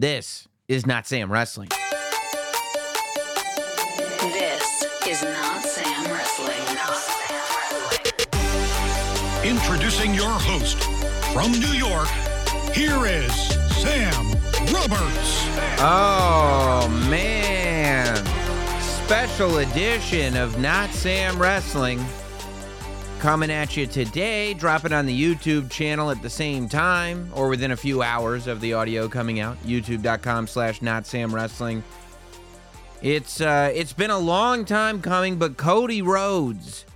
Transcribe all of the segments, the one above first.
This is Not Sam Wrestling. This is not Sam Wrestling. Introducing your host from New York, here is Sam Roberts. Oh, man. Special edition of Not Sam Wrestling. Coming at you today, Drop it on the YouTube channel at the same time or within a few hours of the audio coming out. YouTube.com slash Not Sam Wrestling. It's uh, it's been a long time coming, but Cody Rhodes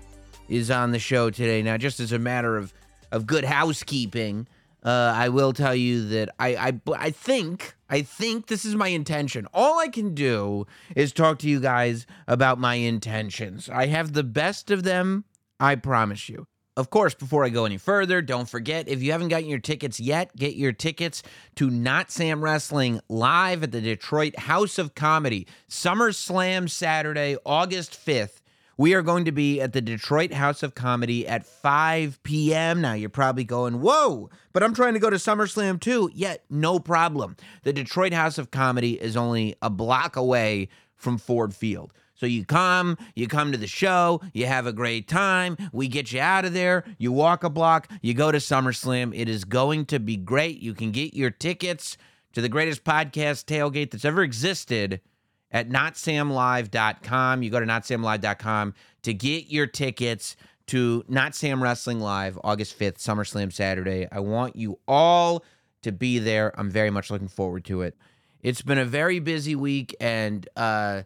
is on the show today. Now, just as a matter of of good housekeeping, uh, I will tell you that I, I I think I think this is my intention. All I can do is talk to you guys about my intentions. I have the best of them, I promise you. Of course, before I go any further, don't forget if you haven't gotten your tickets yet, get your tickets to Not Sam Wrestling live at the Detroit House of Comedy, SummerSlam Saturday, August 5th. We are going to be at the Detroit House of Comedy at 5 p.m. Now, you're probably going, whoa, but I'm trying to go to SummerSlam too. Yet, no problem. The Detroit House of Comedy is only a block away from Ford Field. So you come, you come to the show, you have a great time, we get you out of there, you walk a block, you go to SummerSlam. It is going to be great. You can get your tickets to the greatest podcast tailgate that's ever existed at notsamlive.com. You go to notsamlive.com to get your tickets to Not Sam Wrestling Live, August 5th, SummerSlam Saturday. I want you all to be there. I'm very much looking forward to it. It's been a very busy week, and, uh,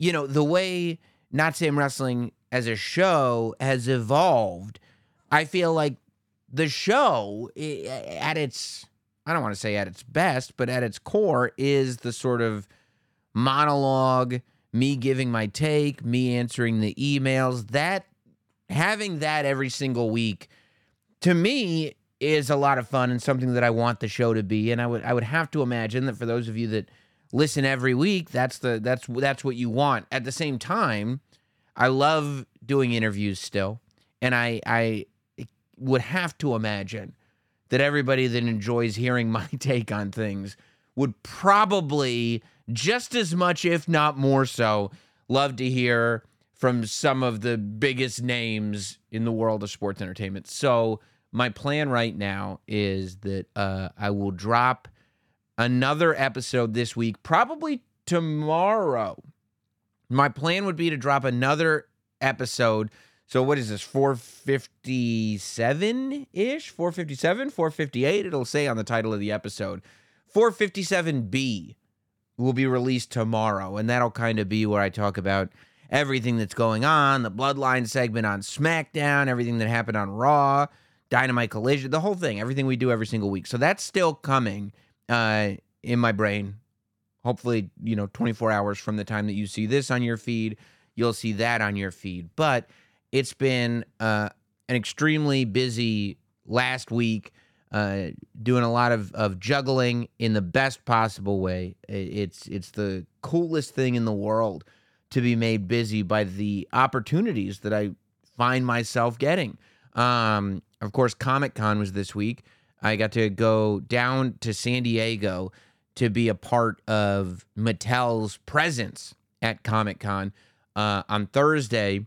you know, the way Not Sam Wrestling as a show has evolved, I feel like the show at its, I don't want to say at its best, but at its core is the sort of monologue, me giving my take, me answering the emails, that having that every single week to me is a lot of fun and something that I want the show to be. And I would I would have to imagine that for those of you that listen every week, that's the that's that's what you want. At the same time, I love doing interviews still. And I I would have to imagine that everybody that enjoys hearing my take on things would probably just as much, if not more so, love to hear from some of the biggest names in the world of sports entertainment. So, my plan right now is that uh, I will drop another episode this week, probably tomorrow. My plan would be to drop another episode. So, what is this, 457 ish? 457, 458? It'll say on the title of the episode. 457B will be released tomorrow, and that'll kind of be where I talk about everything that's going on the Bloodline segment on SmackDown, everything that happened on Raw, Dynamite Collision, the whole thing, everything we do every single week. So that's still coming uh, in my brain. Hopefully, you know, 24 hours from the time that you see this on your feed, you'll see that on your feed. But it's been uh, an extremely busy last week uh, doing a lot of, of juggling in the best possible way. It's it's the coolest thing in the world to be made busy by the opportunities that I find myself getting. Um, of course, Comic Con was this week. I got to go down to San Diego to be a part of Mattel's presence at Comic Con. uh, on Thursday,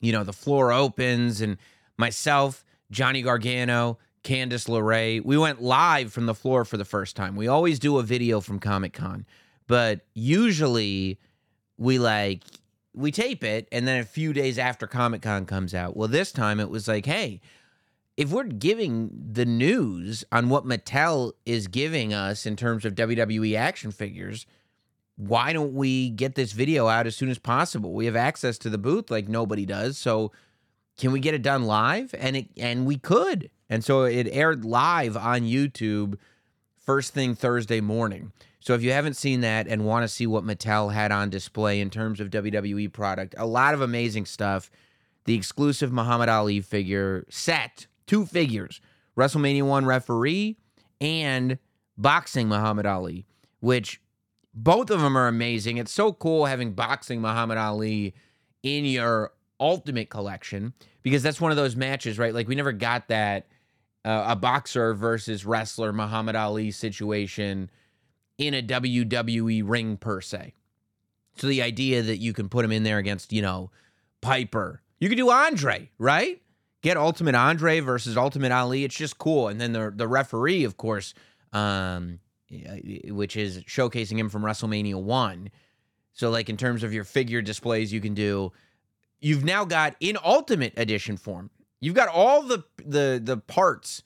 you know, the floor opens and myself, Johnny Gargano, Candice LeRae, we went live from the floor for the first time. We always do a video from Comic Con, but usually we like we tape it and then a few days after Comic Con comes out. Well, this time it was like, hey, if we're giving the news on what Mattel is giving us in terms of WWE action figures, why don't we get this video out as soon as possible? We have access to the booth like nobody does. So can we get it done live? And it and we could. And so it aired live on YouTube first thing Thursday morning. So if you haven't seen that and want to see what Mattel had on display in terms of WWE product, a lot of amazing stuff. The exclusive Muhammad Ali figure set, two figures, WrestleMania 1 referee and boxing Muhammad Ali, which both of them are amazing. It's so cool having boxing Muhammad Ali in your ultimate collection because that's one of those matches, right? Like we never got that uh, a boxer versus wrestler Muhammad Ali situation in a WWE ring per se. So the idea that you can put him in there against, you know, Piper, you could do Andre, right? Get Ultimate Andre versus Ultimate Ali. It's just cool. And then the the referee, of course, um, which is showcasing him from WrestleMania one. So like in terms of your figure displays, you can do. You've now got in Ultimate Edition form. You've got all the the the parts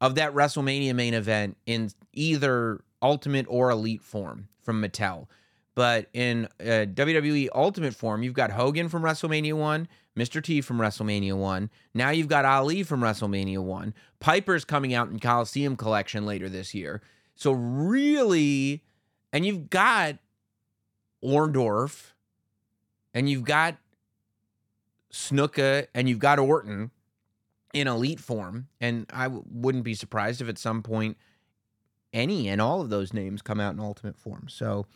of that WrestleMania main event in either Ultimate or Elite form from Mattel. But in uh, WWE Ultimate form, you've got Hogan from WrestleMania 1, Mr. T from WrestleMania 1. Now you've got Ali from WrestleMania 1. Piper's coming out in Coliseum Collection later this year. So, really, and you've got Orndorff, and you've got Snuka, and you've got Orton in elite form. And I w- wouldn't be surprised if at some point any and all of those names come out in ultimate form. So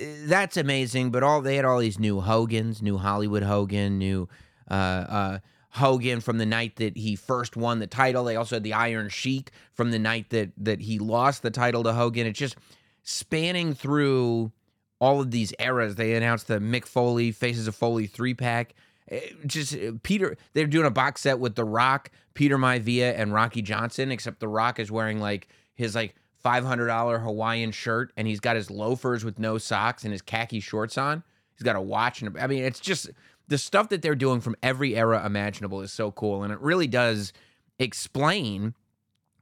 uh, that's amazing. But all they had all these new Hogans, new Hollywood Hogan, new uh, uh, Hogan from the night that he first won the title. They also had the Iron Sheik from the night that that he lost the title to Hogan. It's just spanning through all of these eras. They announced the Mick Foley Faces of Foley three pack. Just Peter, they're doing a box set with The Rock, Peter Maivia, and Rocky Johnson. Except The Rock is wearing like his like five hundred dollar Hawaiian shirt, and he's got his loafers with no socks and his khaki shorts on. He's got a watch, and I mean, it's just the stuff that they're doing from every era imaginable is so cool, and it really does explain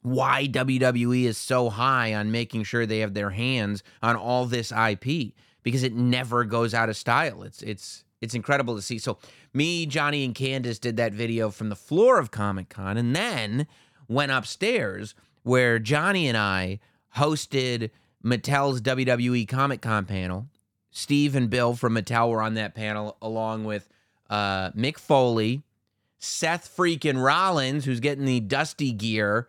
why WWE is so high on making sure they have their hands on all this IP because it never goes out of style. It's it's it's incredible to see. So me, Johnny, and Candice did that video from the floor of Comic Con, and then went upstairs where Johnny and I hosted Mattel's WWE Comic Con panel. Steve and Bill from Mattel were on that panel, along with uh, Mick Foley, Seth freaking Rollins, who's getting the Dusty Gear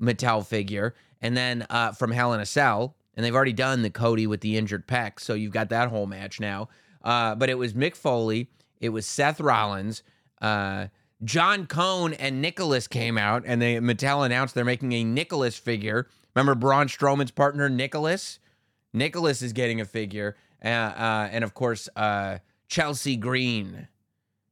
Mattel figure, and then uh, from Hell in a Cell. And they've already done the Cody with the injured pec, so you've got that whole match now. Uh, but it was Mick Foley, it was Seth Rollins, uh, John Cone and Nicholas came out, and they Mattel announced they're making a Nicholas figure. Remember Braun Strowman's partner Nicholas? Nicholas is getting a figure, uh, uh, and of course uh, Chelsea Green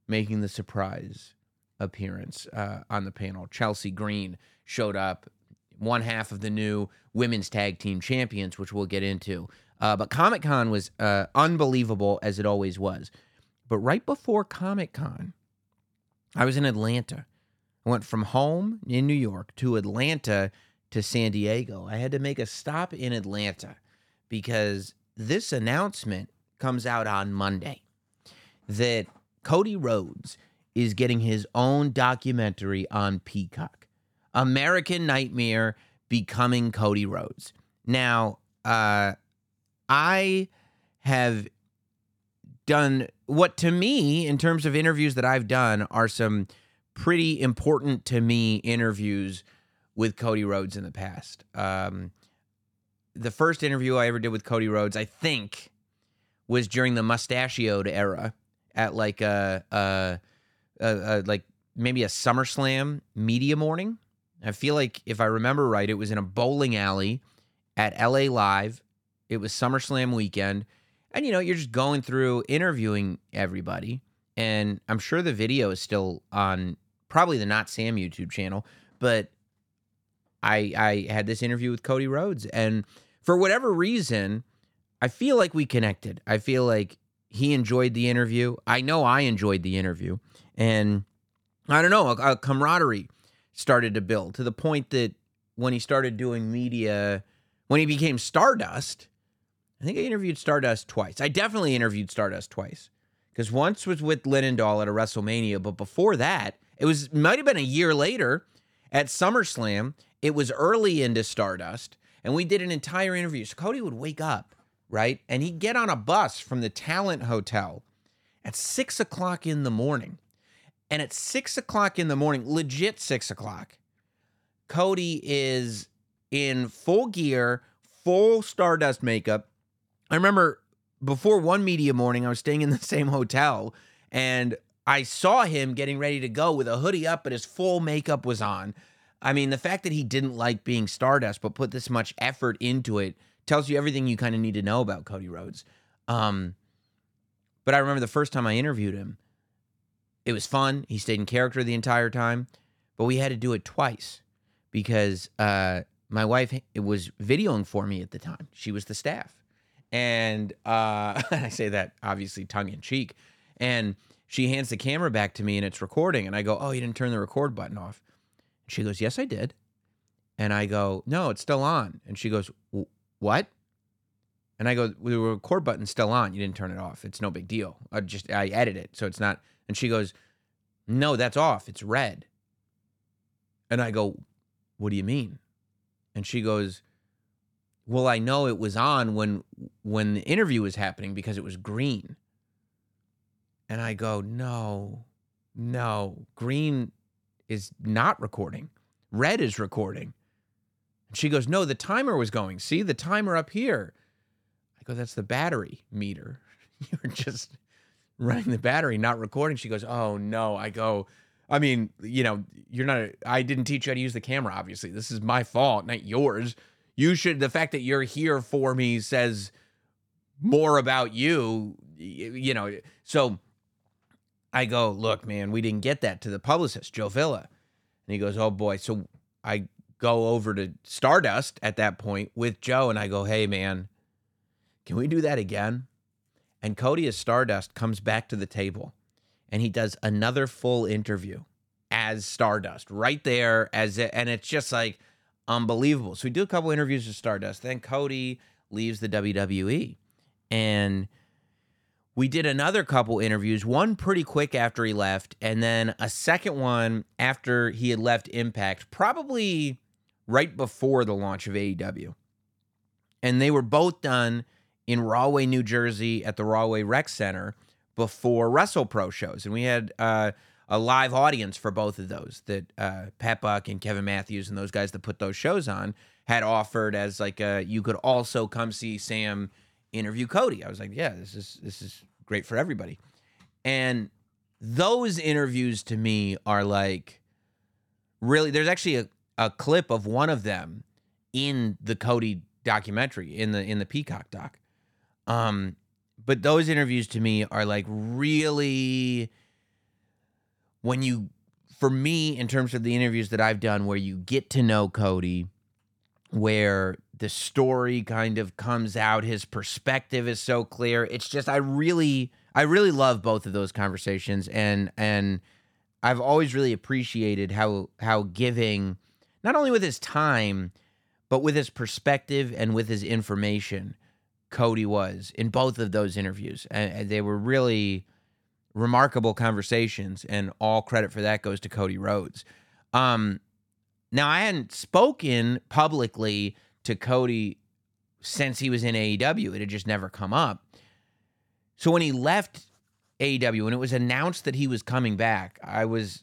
making the surprise appearance uh, on the panel. Chelsea Green showed up, one half of the new women's tag team champions, which we'll get into. Uh, but Comic Con was unbelievable as it always was. But right before Comic Con, I was in Atlanta. I went from home in New York to Atlanta to San Diego. I had to make a stop in Atlanta because this announcement comes out on Monday that Cody Rhodes is getting his own documentary on Peacock. American Nightmare becoming Cody Rhodes. Now, uh, I have done what to me, in terms of interviews that I've done, are some pretty important to me interviews with Cody Rhodes in the past. Um, the first interview I ever did with Cody Rhodes, I think, was during the mustachioed era at like a, a, a, a like maybe a SummerSlam media morning. I feel like if I remember right, it was in a bowling alley at LA Live. It was SummerSlam weekend And you know, you're just going through interviewing everybody. And I'm sure the video is still on probably the Not Sam YouTube channel, but I I had this interview with Cody Rhodes and for whatever reason, I feel like we connected. I feel like he enjoyed the interview. I know I enjoyed the interview. And I don't know, a, a camaraderie started to build to the point that when he started doing media, when he became Stardust, I think I interviewed Stardust twice. I definitely interviewed Stardust twice. Because once was with Linendoll at a WrestleMania, but before that, it was might have been a year later at SummerSlam. It was early into Stardust, and we did an entire interview. So Cody would wake up, right? And he'd get on a bus from the Talent Hotel at six o'clock in the morning. And at six o'clock in the morning, legit six o'clock, Cody is in full gear, full Stardust makeup. I remember before one media morning, I was staying in the same hotel and I saw him getting ready to go with a hoodie up, but his full makeup was on. I mean, the fact that he didn't like being Stardust, but put this much effort into it tells you everything you kind of need to know about Cody Rhodes. Um, but I remember the first time I interviewed him, it was fun. He stayed in character the entire time, but we had to do it twice because uh, my wife it was videoing for me at the time. She was the staff. And uh, I say that obviously tongue in cheek. And she hands the camera back to me and it's recording. And I go, Oh, you didn't turn the record button off. She goes, Yes, I did. And I go, No, it's still on. And she goes, What? And I go, The record button's still on. You didn't turn it off. It's no big deal. I just, I edit it. So it's not. And she goes, No, that's off. It's red. And I go, What do you mean? And she goes, Well, I know it was on when when the interview was happening because it was green. And I go, No, no, green is not recording. Red is recording. And she goes, No, the timer was going. See the timer up here. I go, That's the battery meter. You're just running the battery, not recording. She goes, Oh no. I go, I mean, you know, you're not, I didn't teach you how to use the camera, obviously. This is my fault, not yours. You should, the fact that you're here for me says more about you, you know. So I go, look, man, we didn't get that to the publicist, Joe Villa. And he goes, oh boy. So I go over to Stardust at that point with Joe and I go, hey, man, can we do that again? And Cody as Stardust comes back to the table and he does another full interview as Stardust right there as it, and it's just like unbelievable. So we do a couple interviews with Stardust. Then Cody leaves the WWE and we did another couple interviews, one pretty quick after he left, and then a second one after he had left Impact, probably right before the launch of AEW. And they were both done in Rahway, New Jersey at the Rahway Rec Center before WrestlePro shows. And we had uh, a live audience for both of those that uh, Pat Buck and Kevin Matthews and those guys that put those shows on had offered as like a, you could also come see Sam interview Cody. I was like, yeah, this is this is great for everybody. And those interviews to me are like really there's actually a, a clip of one of them in the Cody documentary in the in the Peacock doc. Um but those interviews to me are like really when you for me in terms of the interviews that I've done where you get to know Cody where the story kind of comes out his perspective is so clear it's just I really I really love both of those conversations and and I've always really appreciated how how giving not only with his time but with his perspective and with his information Cody was in both of those interviews. And they were really remarkable conversations, and all credit for that goes to Cody Rhodes. Um, now, I hadn't spoken publicly to Cody since he was in AEW, it had just never come up. So when he left AEW, when it was announced that he was coming back, I was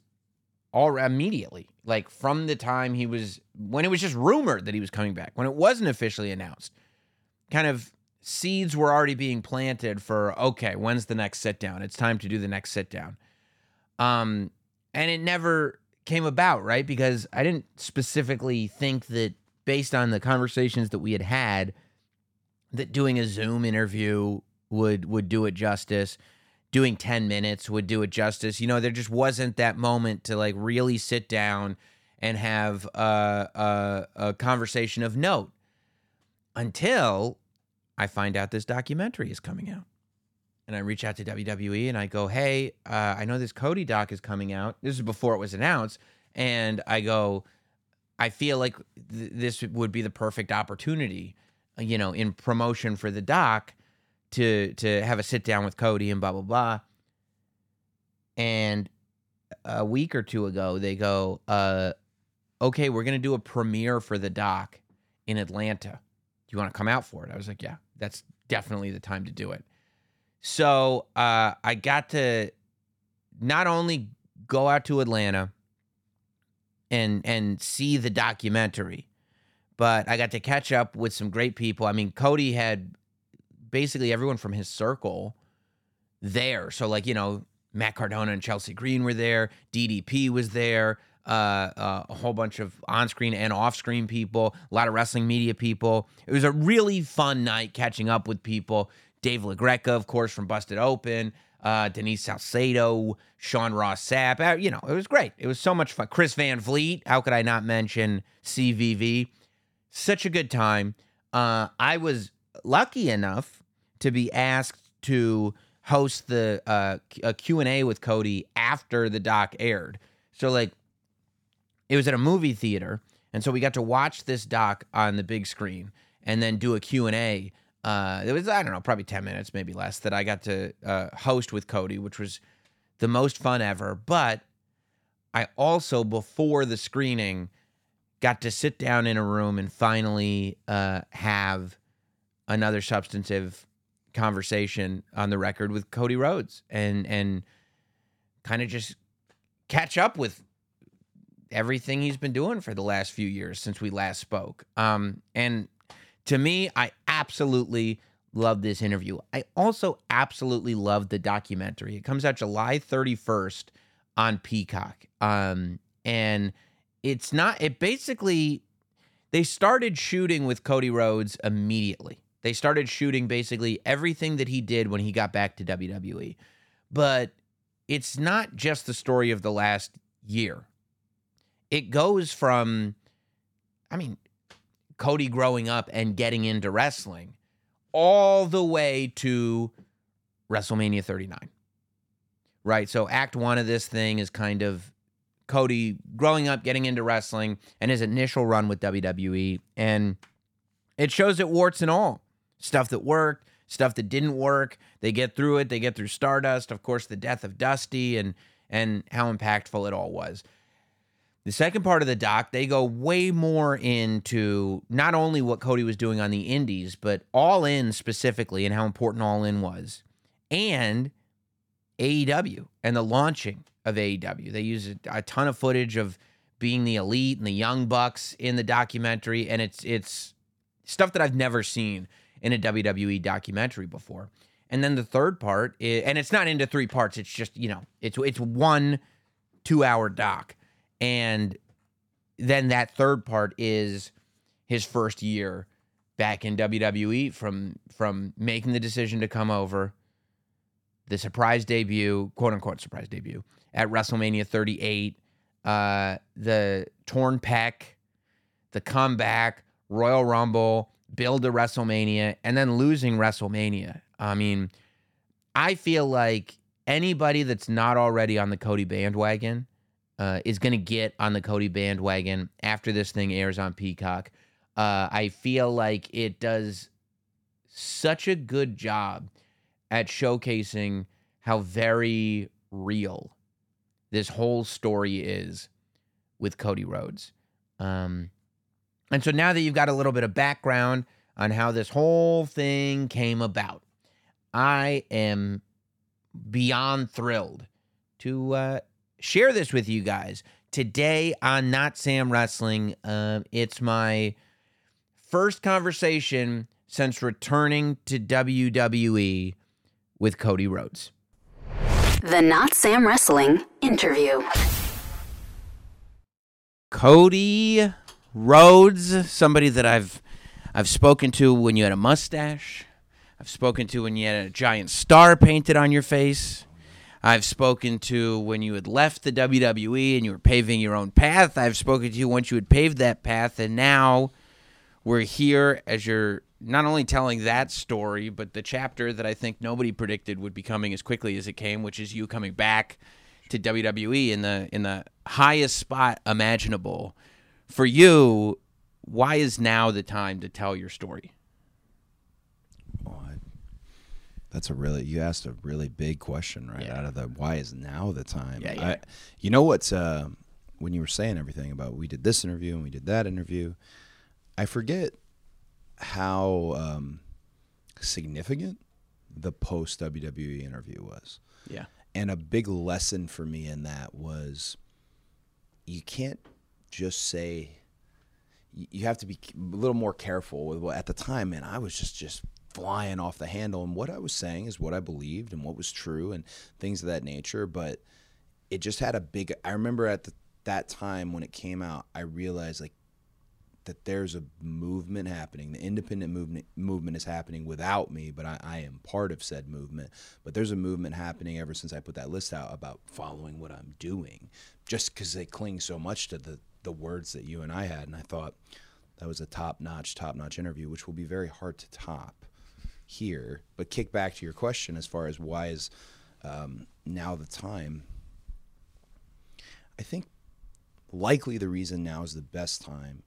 all immediately like from the time he was when it was just rumored that he was coming back, when it wasn't officially announced, kind of seeds were already being planted for okay, when's the next sit down? It's time to do the next sit down. Um, and it never came about, right? Because I didn't specifically think that based on the conversations that we had had, that doing a Zoom interview would would do it justice. Doing 10 minutes would do it justice. You know, there just wasn't that moment to like really sit down and have a, a, a conversation of note until I find out this documentary is coming out. And I reach out to WWE and I go, hey, uh, I know this Cody doc is coming out. This is before it was announced. And I go, I feel like th- this would be the perfect opportunity, uh, you know, in promotion for the doc to to have a sit down with Cody and blah blah blah. And a week or two ago, they go, uh, "Okay, we're gonna do a premiere for the doc in Atlanta. Do you want to come out for it?" I was like, "Yeah, that's definitely the time to do it." So uh, I got to not only go out to Atlanta and and see the documentary, but I got to catch up with some great people. I mean, Cody had basically everyone from his circle there. So like, you know, Matt Cardona and Chelsea Green were there, DDP was there, uh, uh, a whole bunch of on-screen and off-screen people, a lot of wrestling media people. It was a really fun night catching up with people. Dave LaGreca, of course, from Busted Open, uh, Denise Salcedo, Sean Ross Sapp. Uh, you know, it was great. It was so much fun. Chris Van Vliet. How could I not mention CVV? Such a good time. Uh, I was lucky enough to be asked to host the uh, a Q&A with Cody after the doc aired. So like it was at a movie theater and so we got to watch this doc on the big screen and then do a Q&A. Uh, it was I don't know, probably 10 minutes, maybe less that I got to uh, host with Cody, which was the most fun ever, but I also before the screening got to sit down in a room and finally uh, have another substantive conversation on the record with Cody Rhodes and and kind of just catch up with everything he's been doing for the last few years since we last spoke. Um, and to me, I absolutely love this interview. I also absolutely love the documentary. It comes out July 31st on Peacock. Um, and it's not, it basically, they started shooting with Cody Rhodes immediately. They started shooting basically everything that he did when he got back to WWE. But it's not just the story of the last year. It goes from, I mean, Cody growing up and getting into wrestling all the way to WrestleMania 39. Right? So, act one of this thing is kind of Cody growing up, getting into wrestling, and his initial run with WWE. And it shows it warts and all stuff that worked, stuff that didn't work. They get through it. They get through Stardust, of course, the death of Dusty, and and how impactful it all was. The second part of the doc, they go way more into not only what Cody was doing on the indies, but All In specifically and how important All In was, and AEW and the launching of AEW. They use a, ton of footage of being the elite and the young bucks in the documentary, and it's it's stuff that I've never seen in a WWE documentary before. And then the third part, is, and it's not into three parts. It's just you know, it's it's one two hour doc, and then that third part is his first year back in WWE from from making the decision to come over, the surprise debut, quote unquote surprise debut at WrestleMania 38, uh, the torn pec, the comeback, Royal Rumble, build to WrestleMania, and then losing WrestleMania. I mean, I feel like anybody that's not already on the Cody bandwagon uh, is going to get on the Cody bandwagon after this thing airs on Peacock. Uh, I feel like it does such a good job at showcasing how very real this whole story is with Cody Rhodes. Um, and so now that you've got a little bit of background on how this whole thing came about, I am beyond thrilled to uh, share this with you guys today on Not Sam Wrestling. Uh, it's my first conversation since returning to WWE with Cody Rhodes. The Not Sam Wrestling interview. Cody Rhodes, somebody that I've I've spoken to when you had a mustache. I've spoken to when you had a giant star painted on your face. I've spoken to when you had left the WWE and you were paving your own path. I've spoken to you once you had paved that path, and now we're here as you're not only telling that story, but the chapter that I think nobody predicted would be coming as quickly as it came, which is you coming back to WWE in the in the highest spot imaginable. For you, why is now the time to tell your story? Well, I, that's a really you asked a really big question right Yeah. out of the why is now the time? Yeah, yeah. I, you know what's uh, when you were saying everything about we did this interview and we did that interview, I forget how um, significant the post WWE interview was. Yeah. And a big lesson for me in that was you can't just say you you have to be a little more careful with what at the time man I was just just flying off the handle and what I was saying is what I believed and what was true and things of that nature but it just had a big I remember at the, that time when it came out I realized like that there's a movement happening. The independent movement movement is happening without me, but I, I am part of said movement. But there's a movement happening ever since I put that list out about following what I'm doing, just because they cling so much to the the words that you and I had. And I thought that was a top notch, top notch interview, which will be very hard to top here. But kick back to your question as far as why is um, now the time. I think likely the reason now is the best time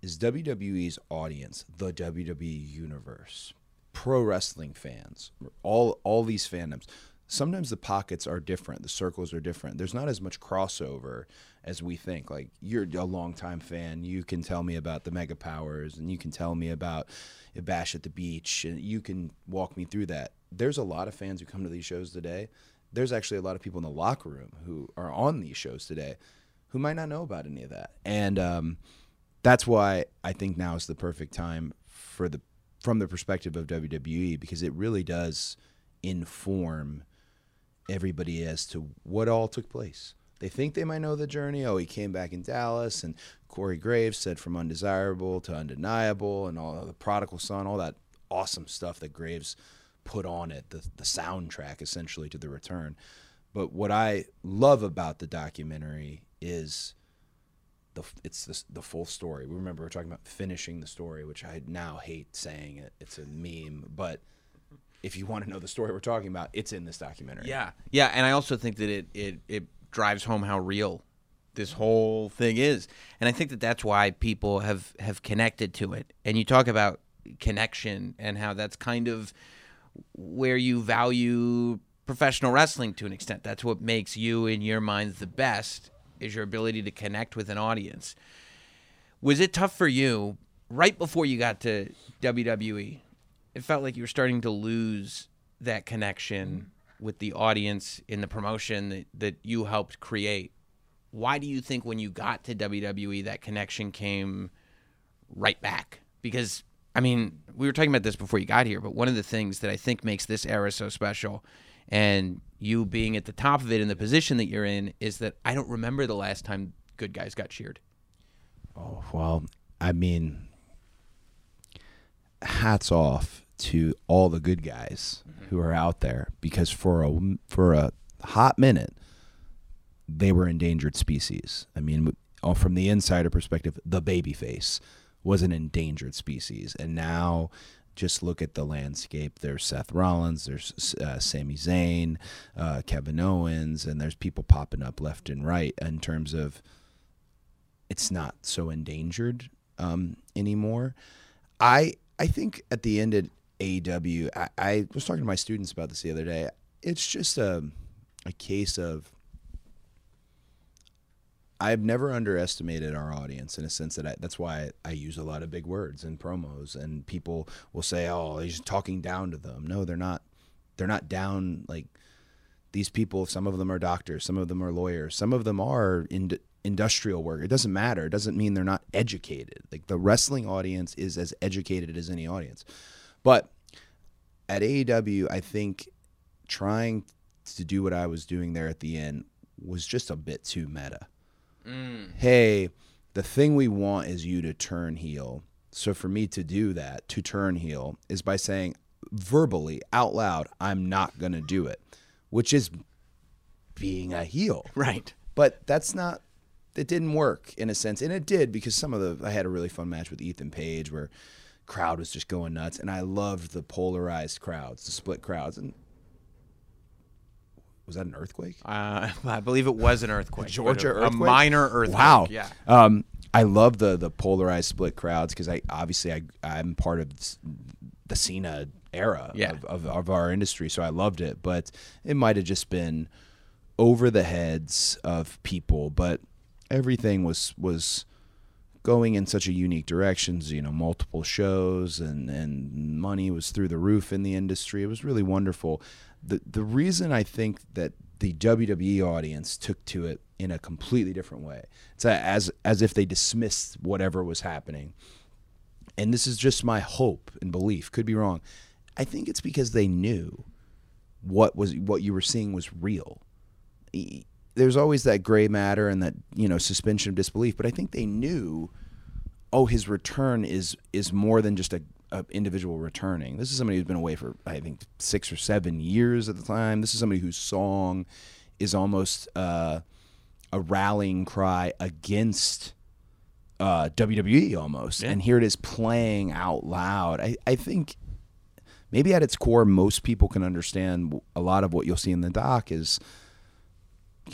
is WWE's audience, the WWE universe, pro wrestling fans, all all these fandoms. Sometimes the pockets are different, the circles are different. There's not as much crossover as we think. Like you're a longtime fan, you can tell me about the Mega Powers, and you can tell me about a Bash at the Beach, and you can walk me through that. There's a lot of fans who come to these shows today. There's actually a lot of people in the locker room who are on these shows today who might not know about any of that. And um, that's why I think now is the perfect time for the from the perspective of WWE because it really does inform everybody as to what all took place. They think they might know the journey. Oh, he came back in Dallas, and Corey Graves said from undesirable to undeniable, and all the prodigal son, all that awesome stuff that Graves put on it, the the soundtrack essentially to the return. But what I love about the documentary is the it's the, the full story. We remember we are talking about finishing the story, which I now hate saying it. It's a meme, but if you want to know the story we're talking about, it's in this documentary. Yeah, yeah, and I also think that it it it drives home how real this whole thing is, and I think that that's why people have have connected to it. And you talk about connection and how that's kind of where you value professional wrestling to an extent. That's what makes you in your minds the best is your ability to connect with an audience. Was it tough for you right before you got to WWE? It felt like you were starting to lose that connection mm-hmm. with the audience in the promotion that, that you helped create. Why do you think when you got to WWE that connection came right back? Because I mean, we were talking about this before you got here, but one of the things that I think makes this era so special and you being at the top of it in the position that you're in is that I don't remember the last time good guys got cheered. Oh, well, I mean, hats off to all the good guys who are out there because for a for a hot minute they were endangered species. I mean, uh, from the insider perspective, the babyface was an endangered species, and now just look at the landscape. There's Seth Rollins, there's uh, Sami Zayn, uh, Kevin Owens, and there's people popping up left and right in terms of it's not so endangered um, anymore. I I think at the end of AEW, I, I was talking to my students about this the other day. It's just a a case of I've never underestimated our audience in a sense that I, that's why I, I use a lot of big words in promos, and people will say, "Oh, he's talking down to them." No, they're not. They're not down. Like these people, some of them are doctors, some of them are lawyers, some of them are in industrial work. It doesn't matter. It doesn't mean they're not educated. Like the wrestling audience is as educated as any audience, but at AEW, I think trying to do what I was doing there at the end was just a bit too meta mm. hey, the thing we want is you to turn heel. So for me to do that, to turn heel, is by saying, verbally out loud, I'm not going to do it, which is being a heel. Right. But that's not. It didn't work in a sense, and it did because some of the I had a really fun match with Ethan Page where crowd was just going nuts, and I loved the polarized crowds, the split crowds, and was that an earthquake? Uh, I believe it was an earthquake. Georgia a, a minor earthquake. Wow. Yeah. Um, I love the the polarized split crowds because I obviously I I'm part of the Cena era Yeah. of, of, of our industry, so I loved it. But it might have just been over the heads of people, but everything was was going in such a unique directions. You know, multiple shows and and money was through the roof in the industry. It was really wonderful. the The reason I think that the WWE audience took to it in a completely different way. It's as as if they dismissed whatever was happening. And this is just my hope and belief. Could be wrong. I think it's because they knew what was what you were seeing was real there's always that gray matter and that you know suspension of disbelief but i think they knew oh his return is is more than just a, a individual returning. This is somebody who's been away for i think six or seven years at the time. This is somebody whose song is almost uh, a rallying cry against uh, WWE almost, and here it is playing out loud. I, I think maybe at its core, most people can understand a lot of what you'll see in the doc is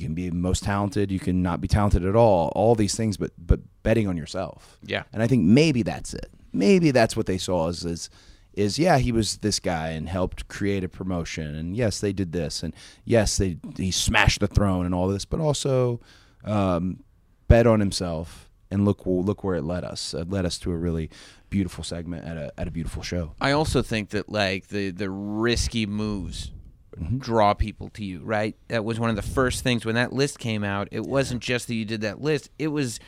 you can be most talented, you can not be talented at all, all these things, but but betting on yourself. Yeah. and I think maybe that's it. Maybe that's what they saw is is is yeah he was this guy and helped create a promotion and yes they did this and yes they he smashed the throne and all this but also um, bet on himself and look look where it led us it led us to a really beautiful segment at a at a beautiful show I also think that like the the risky moves Mm-hmm. draw people to you, right? That was one of the first things when that list came out. It wasn't just that you did that list; it was.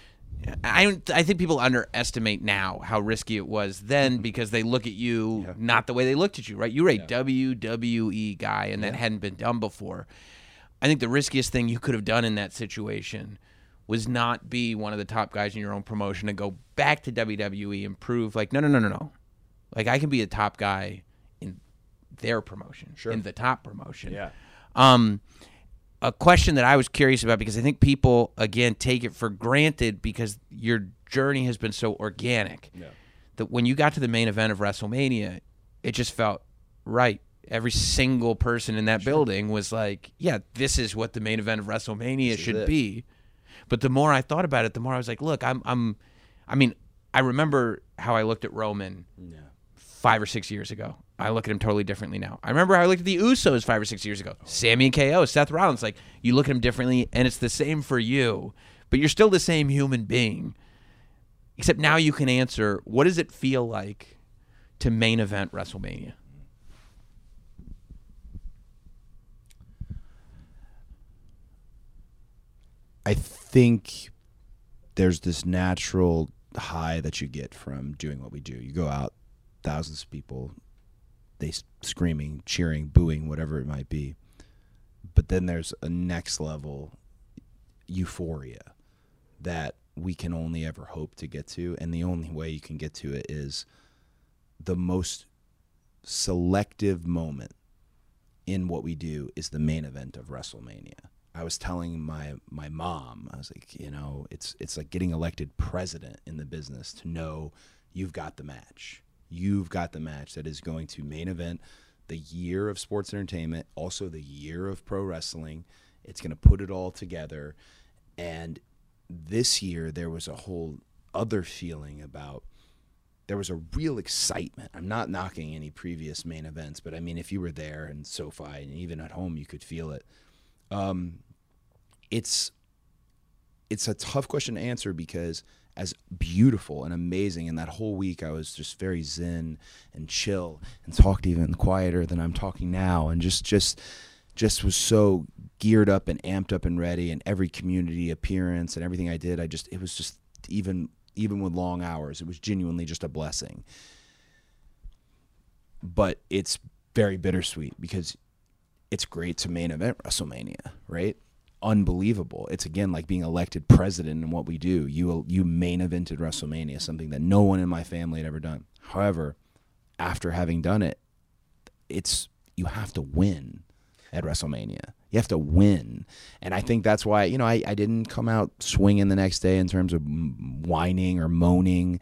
I don't. I think people underestimate now how risky it was then mm-hmm. because they look at you not the way they looked at you, right? You were a WWE guy, and that hadn't been done before. I think the riskiest thing you could have done in that situation was not be one of the top guys in your own promotion and go back to WWE and prove like no no no no no like I can be a top guy their promotion in the top promotion Yeah. um a question that I was curious about because I think people again take it for granted because your journey has been so organic yeah. that when you got to the main event of WrestleMania it just felt right every single person in that building was like yeah this is what the main event of WrestleMania should be but the more I thought about it, the more I was like, look, I'm, I'm, I mean, I remember how I looked at Roman yeah. five or six years ago. I look at him totally differently now. I remember how I looked at the Usos five or six years ago. Sami and KO, Seth Rollins, like you look at him differently, and it's the same for you, but you're still the same human being. Except now you can answer, what does it feel like to main event WrestleMania? I think there's this natural high that you get from doing what we do. You go out, thousands of people, they screaming, cheering, booing, whatever it might be. But then there's a next level euphoria that we can only ever hope to get to, and the only way you can get to it is the most selective moment in what we do is the main event of WrestleMania. I was telling my my mom, I was like, you know, it's it's like getting elected president in the business to know you've got the match. You've got the match that is going to main event the year of sports entertainment, also the year of pro wrestling. It's going to put it all together. And this year there was a whole other feeling about there was a real excitement. I'm not knocking any previous main events, but I mean, if you were there in SoFi and even at home, you could feel it. Um, it's it's a tough question to answer because as beautiful and amazing, and that whole week I was just very zen and chill and talked even quieter than I'm talking now, and just just just was so geared up and amped up and ready, and every community appearance and everything I did, I just it was just even even with long hours, it was genuinely just a blessing. But it's very bittersweet because it's great to main event WrestleMania, right? Unbelievable. It's again like being elected president and what we do. You you main evented WrestleMania, something that no one in my family had ever done. However, after having done it, it's you have to win at WrestleMania. You have to win, and I think that's why you know I, I didn't come out swinging the next day in terms of whining or moaning.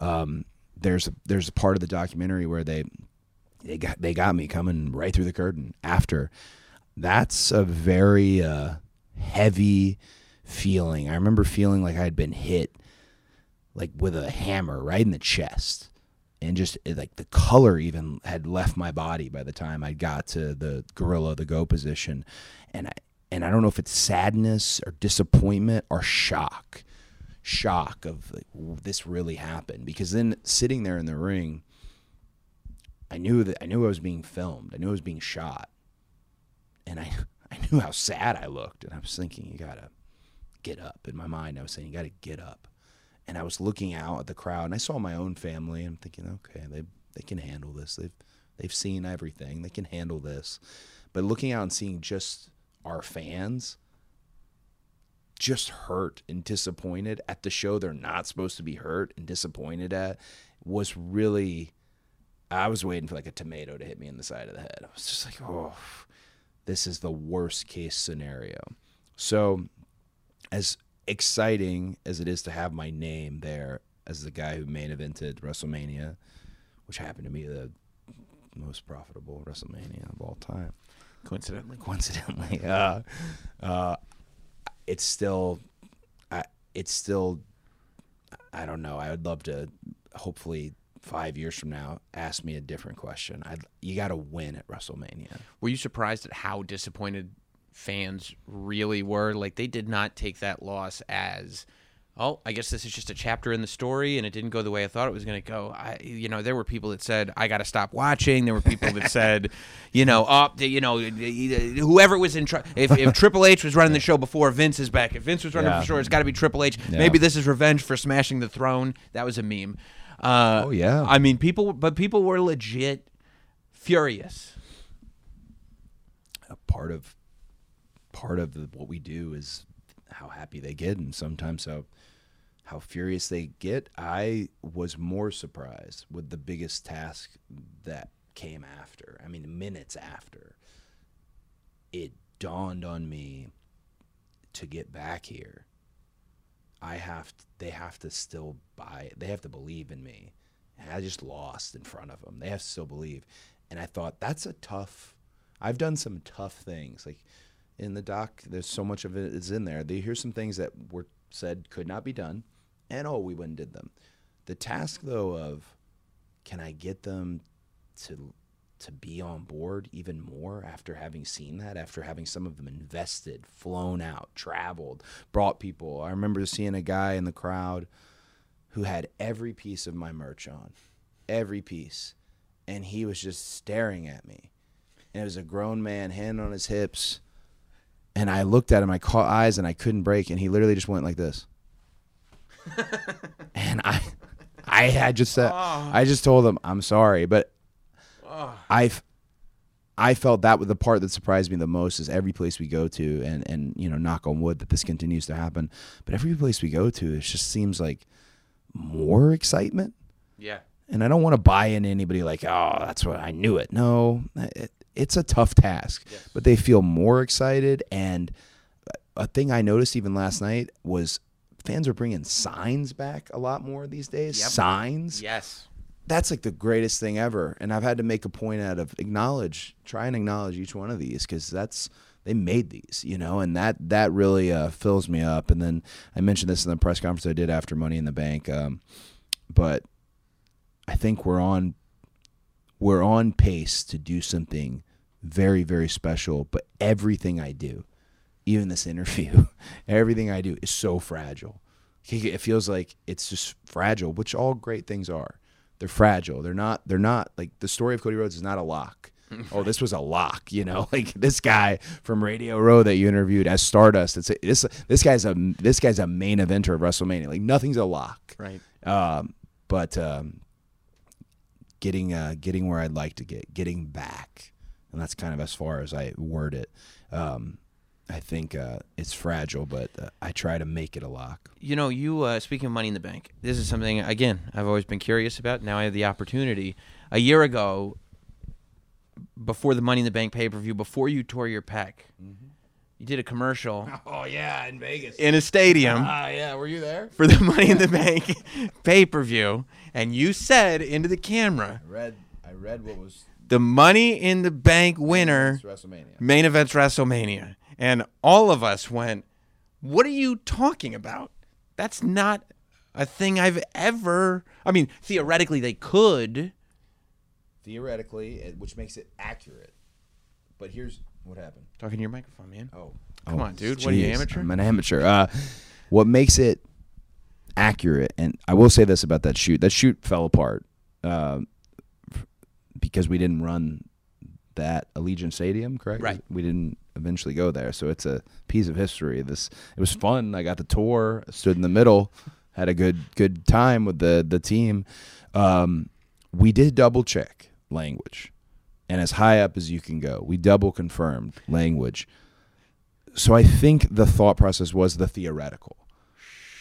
Um, there's a, there's a part of the documentary where they they got they got me coming right through the curtain after. That's a very uh, heavy feeling. I remember feeling like I had been hit like with a hammer right in the chest. And just eh, like the color even had left my body by the time I got to the gorilla the go position. And I and I don't know if it's sadness or disappointment or shock shock of like this really happened. Because then sitting there in the ring I knew that I knew I was being filmed. I knew I was being shot. And I I knew how sad I looked and I was thinking you got to get up in my mind I was saying you got to get up and I was looking out at the crowd and I saw my own family and I'm thinking, okay, they they can handle this. They've they've seen everything. They can handle this. But looking out and seeing just our fans just hurt and disappointed at the show they're not supposed to be hurt and disappointed at was really I was waiting for like a tomato to hit me in the side of the head. I was just like, "Oh, this is the worst case scenario." So as exciting as it is to have my name there as the guy who main evented WrestleMania, which happened to be the most profitable WrestleMania of all time. Coincidentally. Coincidentally, uh, uh, it's still, I, it's still, I don't know. I would love to, hopefully, five years from now, ask me a different question. I, you got to win at WrestleMania. Were you surprised at how disappointed fans really were? Like they did not take that loss as oh, I guess this is just a chapter in the story and it didn't go the way I thought it was going to go. I, you know, there were people that said, I got to stop watching. There were people that said, you know, oh, you know, whoever was in, tr- if, if Triple H was running the show before Vince is back, if Vince was running Yeah. the show, it's got to be Triple H. Yeah. Maybe this is revenge for smashing the throne. That was a meme. Uh, Oh, yeah. I mean, people, but people were legit furious. a part of part of the, what we do is how happy they get and sometimes how how furious they get i was more surprised with the biggest task that came after i mean minutes after it dawned on me to get back here i have to, they have to still buy they have to believe in me and i just lost in front of them they have to still believe and i thought that's a tough I've done some tough things. Like in the doc, there's so much of it is in there. They, here's some things that were said could not be done, and oh, we went and did them. The task though of can I get them to to be on board even more after having seen that, after having some of them invested, flown out, traveled, brought people. I remember seeing a guy in the crowd who had every piece of my merch on, every piece, and he was just staring at me and it was a grown man, hand on his hips. And I looked at him, I caught eyes, and I couldn't break. And he literally just went like this. and I, I had just said, oh. I just told him, I'm sorry, but I, I felt that was the part that surprised me the most is every place we go to, and and you know, knock on wood that this continues to happen, but every place we go to, it just seems like more excitement Yeah. and I don't want to buy into anybody like, oh, that's what I knew it. No, it, it's a tough task, but they feel more excited. And a thing I noticed even last night was fans are bringing signs back a lot more these days. Yep. Signs. Yes. That's like the greatest thing ever. And I've had to make a point out of acknowledge, try and acknowledge each one of these because that's they made these, you know, and that that really uh, fills me up. And then I mentioned this in the press conference I did after Money in the Bank, um, but I think we're on we're on pace to do something very very special. But everything I do, even this interview, everything I do is so fragile. It feels like it's just fragile, which all great things are. They're fragile. They're not. They're not like the story of Cody Rhodes is not a lock. oh, this was a lock. You know, like this guy from Radio Row that you interviewed as Stardust. It's a, this this guy's a this guy's a main eventer of WrestleMania. Like nothing's a lock. Right. Um, but um, getting uh, getting where I'd like to get, getting back, and that's kind of as far as I word it. Um, I think uh, it's fragile, but uh, I try to make it a lock. You know, you uh, speaking of Money in the Bank, this is something again I've always been curious about. Now I have the opportunity. A year ago, before the Money in the Bank pay per view, before you tore your pec, Mm-hmm. you did a commercial Oh yeah, in Vegas. in a stadium Ah yeah, were you there? for the Money in the Bank pay per view, and you said into the camera, I read. I read what was "The Money in the Bank winner, WrestleMania. main event's WrestleMania," and all of us went, "What are you talking about? That's not a thing I've ever." I mean, theoretically, they could. Theoretically, which makes it accurate. But here's what happened. Talking to your microphone, man. Oh, Come oh, on, dude. What are you, amateur? I'm an amateur. Uh, what makes it accurate, and I will say this about that shoot: that shoot fell apart uh, because we didn't run that Allegiant Stadium. Correct? Right. We didn't eventually go there, so it's a piece of history. This it was fun. I got the tour. Stood in the middle. Had a good good time with the the team. Um, we did double check language, and as high up as you can go, we double confirmed language. So I think the thought process was the theoretical.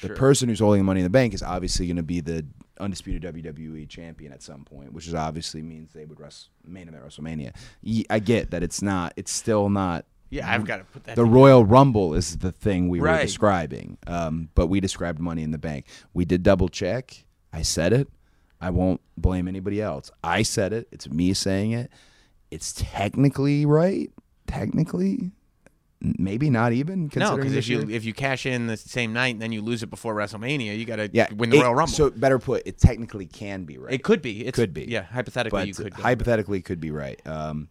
The person who's holding the money in the bank is obviously going to be the undisputed WWE champion at some point, which is obviously means they would rest main event WrestleMania. I get that it's not. It's still not. Yeah, I've got to put that. The Royal Rumble is the thing we were describing, um, but we described Money in the Bank. We did double check. I said it. I won't blame anybody else. I said it. It's me saying it. It's technically right. Technically, maybe not even. no, because if you if you cash in the same night and then you lose it before WrestleMania, you got to yeah, win the it- Royal Rumble. So better put, it technically can be right. it could be. It could be. Yeah, hypothetically, but you could. hypothetically could be right. Um,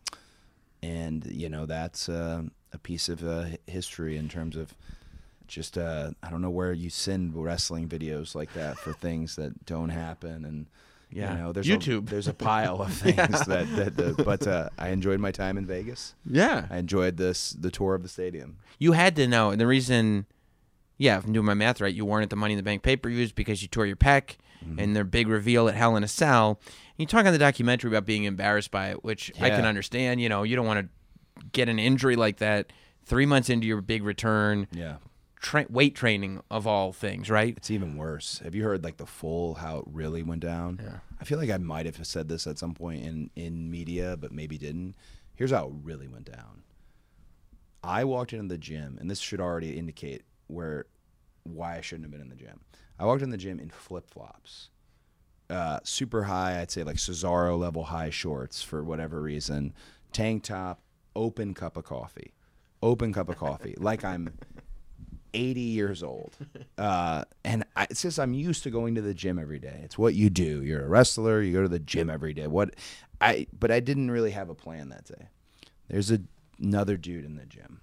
and you know that's uh, a piece of uh, history in terms of just uh, I don't know where you send wrestling videos like that for things that don't happen and. Yeah. You know, there's YouTube. A, there's a pile of things that, that, that but uh, I enjoyed my time in Vegas. yeah, I enjoyed this the tour of the stadium. you had to know. And the reason, yeah, if I'm doing my math right, you weren't at the Money in the Bank pay per views because you tore your pec Mm-hmm. and their big reveal at Hell in a Cell. And you talk on the documentary about being embarrassed by it, which I can understand. You know, you don't want to get an injury like that three months into your big return. Yeah. Tra- weight training of all things, right? It's even worse. Have you heard like the full how it really went down? Yeah. I feel like I might have said this at some point in in media, but maybe didn't. Here's how it really went down. I walked into the gym, and this should already indicate where why I shouldn't have been in the gym. I walked in the gym in flip flops, uh, super high. I'd say like Cesaro level high shorts for whatever reason, tank top, open cup of coffee, open cup of coffee, like I'm 80 years old. Uh, and I, it's just I'm used to going to the gym every day. It's what you do. You're a wrestler. You go to the gym every day. What I but I didn't really have a plan that day. There's a, another dude in the gym,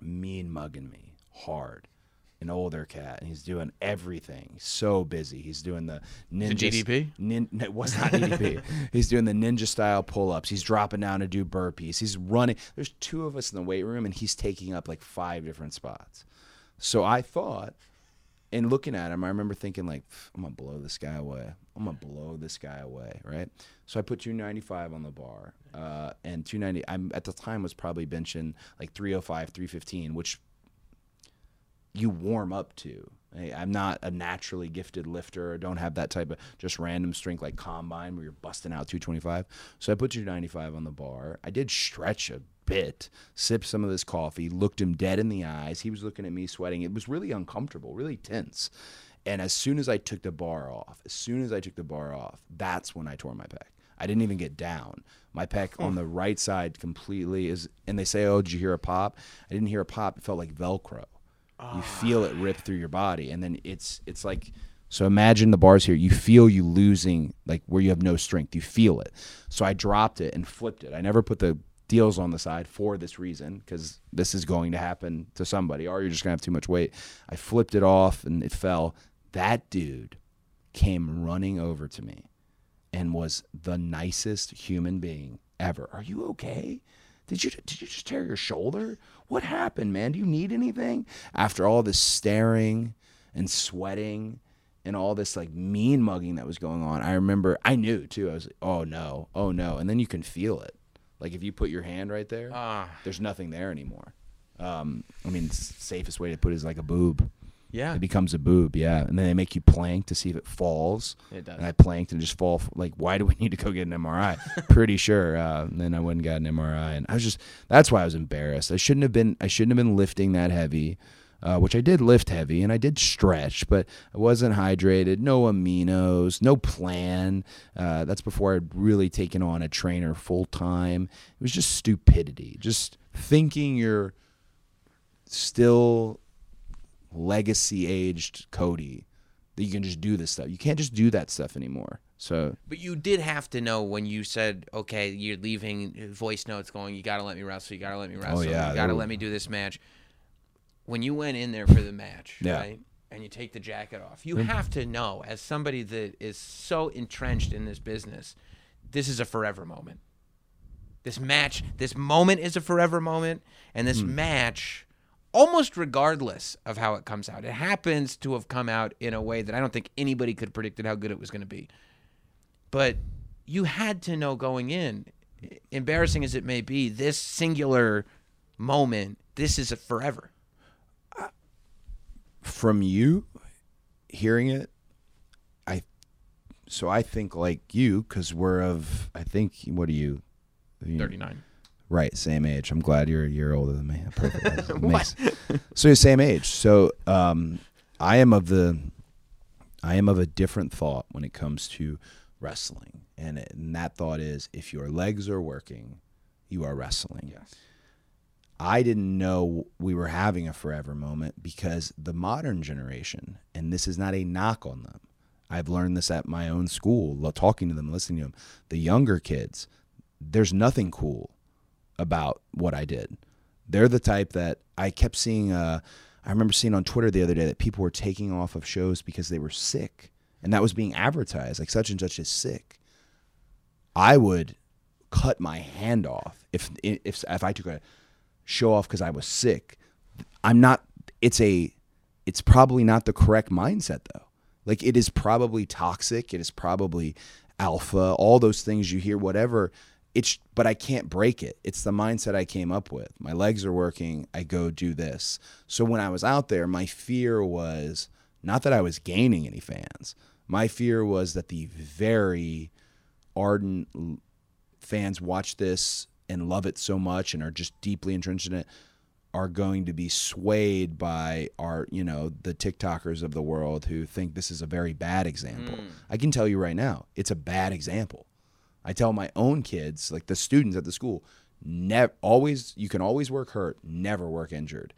mean mugging me hard. An older cat, and he's doing everything. He's so busy. He's doing the ninja. DDP? Nin, it was not DDP. he's doing the ninja style pull ups. He's dropping down to do burpees. He's running. There's two of us in the weight room, and he's taking up like five different spots. So I thought, and looking at him, I remember thinking like, I'm gonna blow this guy away. I'm gonna blow this guy away, right? So I put 295 on the bar, uh, and 290. I'm at the time was probably benching like 305, 315, which you warm up to. I'm not a naturally gifted lifter. I don't have that type of just random strength like combine where you're busting out 225. So I put 295 on the bar. I did stretch a bit, sipped some of this coffee, looked him dead in the eyes. He was looking at me sweating. It was really uncomfortable, really tense. And as soon as I took the bar off, as soon as I took the bar off, that's when I tore my pec. I didn't even get down. My pec hmm. on the right side completely is, and they say, "Oh, did you hear a pop?" I didn't hear a pop. It felt like Velcro. You feel it rip through your body, and then it's it's like so. Imagine the bars here. You feel you losing like where you have no strength. You feel it. So I dropped it and flipped it. I never put the deals on the side for this reason because this is going to happen to somebody, or you're just gonna have too much weight. I flipped it off and it fell. That dude came running over to me and was the nicest human being ever. Are you okay? Did you did you just tear your shoulder? What happened, man? Do you need anything? After all this staring and sweating and all this like mean mugging that was going on, I remember I knew too. I was like, "Oh no. Oh no." And then you can feel it. Like if you put your hand right there, Ah. there's nothing there anymore. Um, I mean, safest way to put it is like a boob. Yeah. It becomes a boob, yeah. And then they make you plank to see if it falls. It does. And I planked and just fall. Like, why do we need to go get an MRI? Pretty sure. Uh, and then I went and got an MRI, and I was just. That's why I was embarrassed. I shouldn't have been. I shouldn't have been lifting that heavy. Uh, which I did lift heavy and I did stretch, but I wasn't hydrated. No aminos, no plan. Uh, that's before I'd really taken on a trainer full time. It was just stupidity. Just thinking you're still legacy aged Cody that you can just do this stuff. You can't just do that stuff anymore. So But you did have to know when you said, "Okay, you're leaving." Voice notes going. You got to let me wrestle. You got to let me oh, wrestle. Oh, yeah, You got to were- let me do this match. When you went in there for the match, Yeah. right, and you take the jacket off, you mm-hmm. have to know, as somebody that is so entrenched in this business, this is a forever moment. This match, this moment is a forever moment, and this hmm. match, almost regardless of how it comes out, it happens to have come out in a way that I don't think anybody could have predicted how good it was going to be. But you had to know going in, embarrassing as it may be, this singular moment, this is a forever. from you hearing it, I so I think like you because we're of I think what are you? You- 39. Right, same age. I'm glad you're a year older than me. Perfect. That so you're same age. So um, I am of the I am of a different thought when it comes to wrestling, and, it, and that thought is if your legs are working, you are wrestling. Yes. I didn't know we were having a forever moment because the modern generation, and this is not a knock on them. I've learned this at my own school, talking to them, listening to them. The younger kids, there's nothing cool about what I did. They're the type that I kept seeing. Uh, I remember seeing on Twitter the other day that people were taking off of shows because they were sick, and that was being advertised like such and such is sick. I would cut my hand off if if if I took a show off because I was sick. I'm not. It's a. It's probably not the correct mindset though. Like it is probably toxic. It is probably alpha. All those things you hear, whatever. It's but I can't break it. It's the mindset I came up with. My legs are working. I go do this. So when I was out there, my fear was not that I was gaining any fans. My fear was that the very ardent fans watch this and love it so much and are just deeply entrenched in it are going to be swayed by our, you know, the TikTokers of the world who think this is a very bad example. Mm. I can tell you right now, it's a bad example. I tell my own kids, like the students at the school, never always you can always work hurt, never work injured.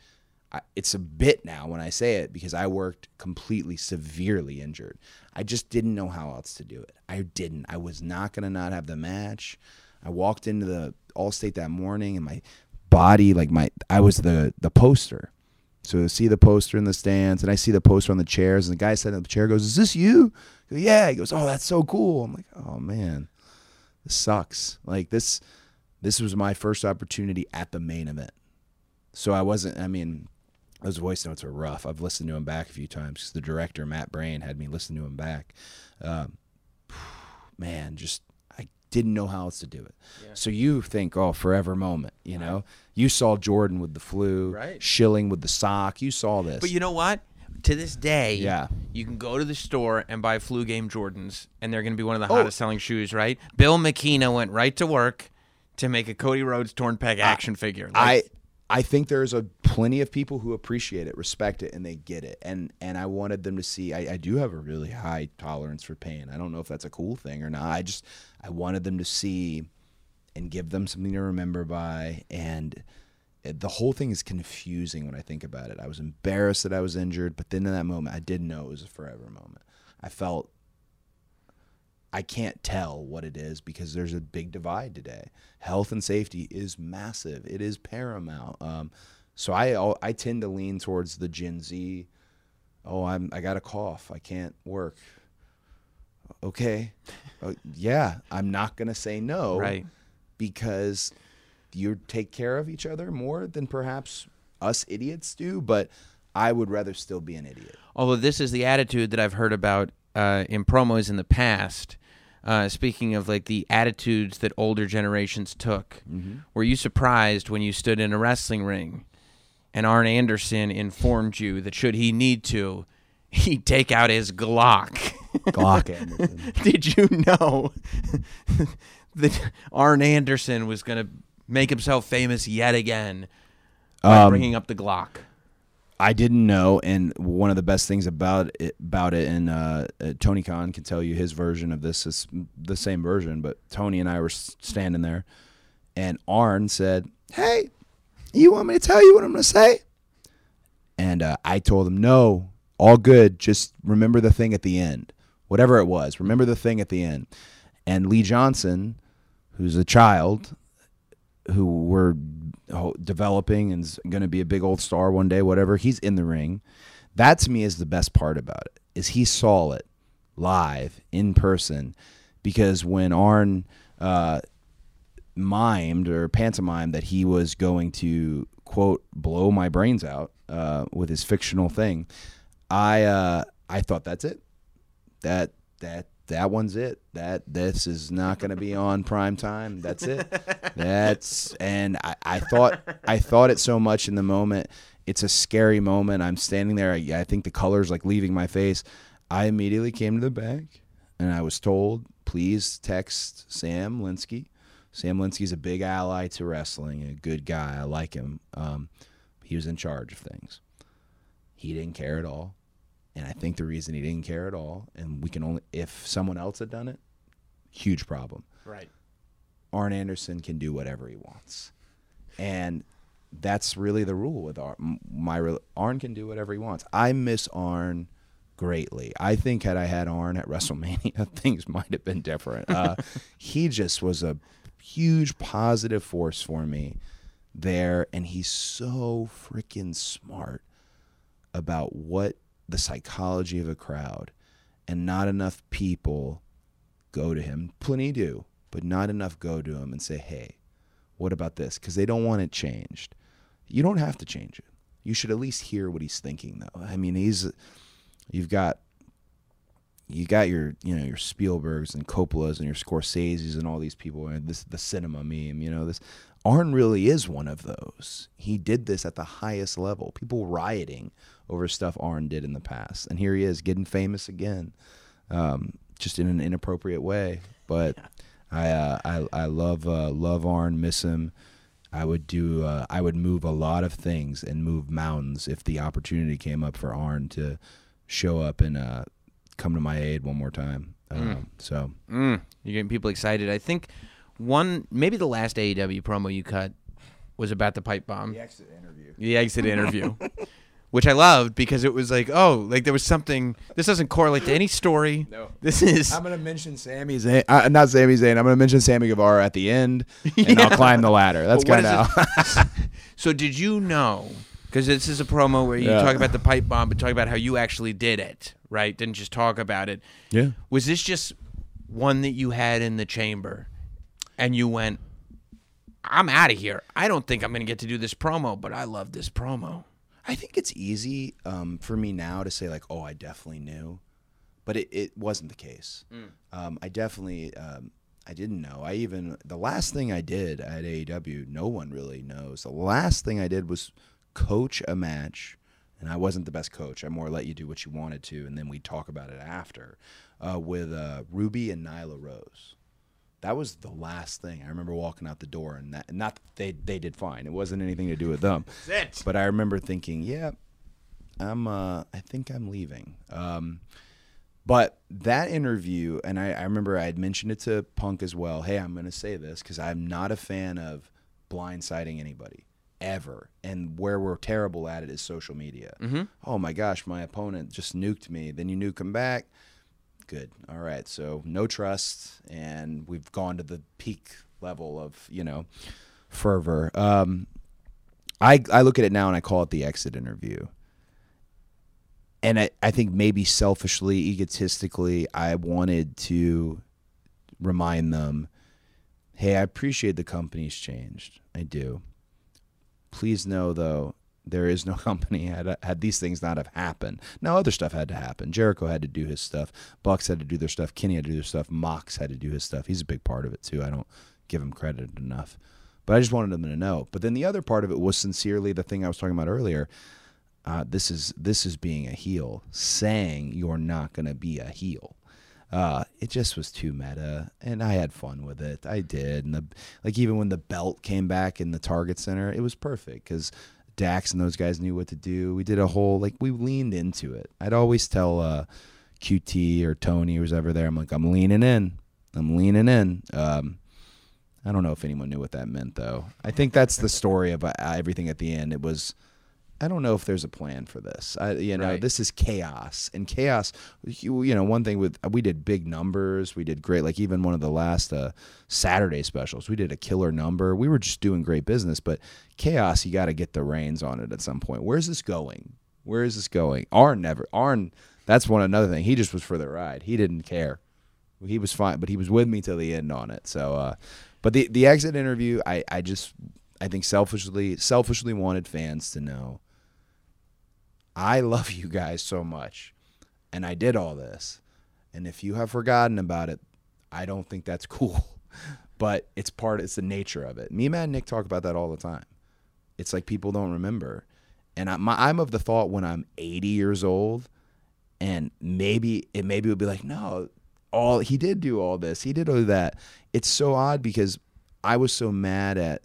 I, it's a bit now when I say it because I worked completely severely injured. I just didn't know how else to do it. I didn't. I was not going to not have the match. I walked into the Allstate that morning and my body like my I was the the poster. So to see the poster in the stands and I see the poster on the chairs and the guy sitting in the chair goes, "Is this you?" Go, yeah. He goes, "Oh, that's so cool." I'm like, "Oh man, this sucks." Like this this was my first opportunity at the main event. So I wasn't. I mean, those voice notes were rough. I've listened to them back a few times because the director Matt Brain had me listen to them back. Um, man, just I didn't know how else to do it. So you think, oh, forever moment. You know, you saw Jordan with the flu, Right. Schilling with the sock. You saw this. But you know what? To this day, Yeah. you can go to the store and buy flu game Jordans, and they're going to be one of the Oh. hottest selling shoes, right? Bill McKenna went right to work to make a Cody Rhodes torn pec action figure. I Like, I think there's a plenty of people who appreciate it, respect it, and they get it. And and I wanted them to see. I, I do have a really high tolerance for pain. I don't know if that's a cool thing or not. I just I wanted them to see and give them something to remember by. And the whole thing is confusing when I think about it. I was embarrassed that I was injured, but then in that moment, I did know it was a forever moment. I felt I can't tell what it is because there's a big divide today. Health and safety is massive. It is paramount. Um, so I I tend to lean towards the Gen Z. Oh, I'm I got a cough. I can't work. Okay, Uh, yeah, I'm not gonna say no. Right. Because you take care of each other more than perhaps us idiots do. But I would rather still be an idiot. although this is the attitude that I've heard about uh, in promos in the past. Uh, speaking of like the attitudes that older generations took, Mm-hmm. were you surprised when you stood in a wrestling ring and Arn Anderson informed you that should he need to, he'd take out his Glock. Glock Anderson. Did you know that Arn Anderson was going to make himself famous yet again by Um, bringing up the Glock? I didn't know, and one of the best things about it, about it, and uh, uh, Tony Khan can tell you his version of this is the same version. But Tony and I were standing there, and Arn said, "Hey, you want me to tell you what I'm going to say?" And uh, I told him, "No, all good. Just remember the thing at the end, whatever it was. Remember the thing at the end." And Lee Johnson, who's a child, who we're developing and going to be a big old star one day, whatever. He's in the ring. That to me is the best part about it. Is he saw it live in person because when Arn uh, mimed or pantomimed that he was going to quote blow my brains out uh, with his fictional thing, I uh, I thought that's it. That that that one's it. That this is not going to be on prime time. That's it. That's and I, I thought I thought it so much in the moment. It's a scary moment. I'm standing there. I, I think the colors like leaving my face. I immediately came to the bank and I was told, please text Sam Linsky. Sam Linsky's a big ally to wrestling, a good guy. I like him. Um, he was in charge of things. He didn't care at all. And I think the reason he didn't care at all, and we can only, if someone else had done it, huge problem. Right. Arn Anderson can do whatever he wants, and that's really the rule with Arn. My Arn can do whatever he wants. I miss Arn greatly. I think had I had Arn at WrestleMania, things might have been different. Uh, he just was a huge positive force for me there, and he's so freaking smart about what the psychology of a crowd, and not enough people go to him. Plenty do, but not enough go to him and say, "Hey, what about this?" Because they don't want it changed. You don't have to change it. You should at least hear what he's thinking, though. I mean, he's you've got you got your you know your Spielbergs and Coppolas and your Scorseses and all these people and this the cinema meme. You know this Arn really is one of those. He did this at the highest level. People rioting over stuff Arn did in the past, and here he is getting famous again, um, just in an inappropriate way. But I uh, I I love uh, love Arn, miss him. I would do uh, I would move a lot of things and move mountains if the opportunity came up for Arn to show up and uh, come to my aid one more time. Um, so Mm, you're getting people excited. I think one, maybe the last AEW promo you cut was about the pipe bomb. The exit interview. The exit interview. Which I loved because it was like, oh, like there was something. This doesn't correlate to any story. No. This is. I'm gonna mention Sami Zayn, uh, not Sami Zayn. I'm gonna mention Sammy Guevara at the end, and I'll climb the ladder. That's But what kind of so did you know? Because this is a promo where you Yeah. talk about the pipe bomb, but talk about how you actually did it, right? Didn't just talk about it. yeah. Was this just one that you had in the chamber, and you went, "I'm out of here. I don't think I'm going to get to do this promo, but I love this promo." I think it's easy um, for me now to say like, oh, I definitely knew, but it, it wasn't the case. Um, I definitely um, I didn't know. I even the last thing I did at AEW, no one really knows. The last thing I did was coach a match, and I wasn't the best coach. I more let you do what you wanted to, and then we talk about it after uh, with uh, Ruby and Nyla Rose. That was the last thing I remember walking out the door, and that not that they they did fine. It wasn't anything to do with them. it. But I remember thinking, yeah, I'm. Uh, I think I'm leaving. Um, but that interview, and I, I remember I had mentioned it to Punk as well. Hey, I'm going to say this because I'm not a fan of blindsiding anybody ever. And where we're terrible at it is social media. Oh my gosh, my opponent just nuked me. Then you nuke him back. Good. All right. So no trust, and we've gone to the peak level of you know fervor. Um, I I look at it now and I call it the exit interview. And I, I think maybe selfishly, egotistically, I wanted to remind them, hey, I appreciate the company's changed. I do. Please know though, there is no company had had these things not have happened. Now other stuff had to happen. Jericho had to do his stuff. Bucks had to do their stuff. Kenny had to do their stuff. Mox had to do his stuff. He's a big part of it too. I don't give him credit enough. But I just wanted them to know. But then the other part of it was sincerely the thing I was talking about earlier. Uh, this is this is being a heel, saying you're not going to be a heel. Uh, it just was too meta, and I had fun with it. I did, and the like. Even when the belt came back in the Target Center, it was perfect because Dax and those guys knew what to do. We did a whole like we leaned into it. I'd always tell uh, QT or Tony or who's ever there, I'm like, I'm leaning in. I'm leaning in. Um, I don't know if anyone knew what that meant though. I think that's the story about everything at the end. It was I don't know if there's a plan for this. I, you know, Right. this is chaos, and chaos. You, you know, one thing with we did big numbers. We did great. Like even one of the last uh, Saturday specials, we did a killer number. We were just doing great business. But chaos, you got to get the reins on it at some point. Where's this going? Where is this going? Arn never. Arn. That's one another thing. He just was for the ride. He didn't care. He was fine, but he was with me till the end on it. So, uh, but the the exit interview, I I just I think selfishly selfishly wanted fans to know I love you guys so much, and I did all this. And if you have forgotten about it, I don't think that's cool. But it's part. It's the nature of it. Me, and Nick talk about that all the time. It's like people don't remember, and I'm I'm of the thought when I'm 80 years old, and maybe it maybe would be like no, all he did do all this, he did all that. It's so odd because I was so mad at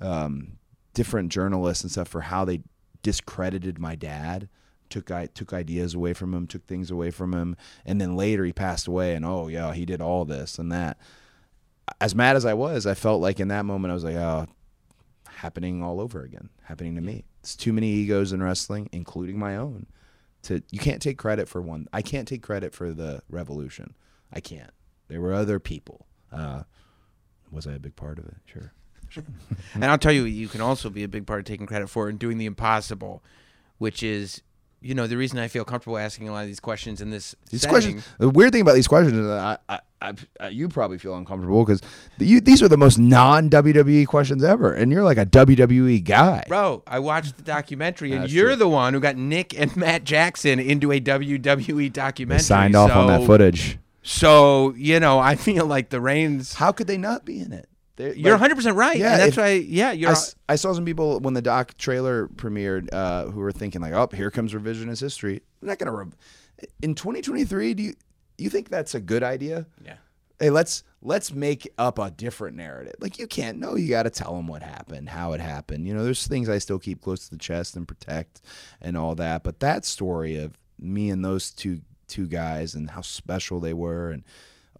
um, different journalists and stuff for how they discredited my dad took I took ideas away from him took things away from him and then later he passed away and oh yeah he did all this and that. As mad as I was I felt like in that moment I was like oh happening all over again happening to me. It's too many egos in wrestling including my own to you can't take credit for one I can't take credit for the revolution. I can't. There were other people. Uh, was I a big part of it? Sure And I'll tell you, you can also be a big part of taking credit for and doing the impossible, which is, you know, the reason I feel comfortable asking a lot of these questions in this These setting. questions. The weird thing about these questions is that I, I, I, you probably feel uncomfortable because you, these are the most non WWE questions ever, and you're like a WWE guy. Bro, I watched the documentary, and you're true. the one who got Nick and Matt Jackson into a WWE documentary. They signed off on that footage. So you know, I feel like the reins. How could they not be in it? You're like, 100 percent right. Yeah, and that's if- why. Yeah, you're. I, saw some people when the doc trailer premiered uh, who were thinking like, "Oh, here comes revisionist history." I'm not gonna. Rev- in 2023, do you you think that's a good idea? yeah. hey let's let's make up a different narrative like you can't no you got to tell them what happened how it happened you know there's things i still keep close to the chest and protect and all that but that story of me and those two two guys and how special they were and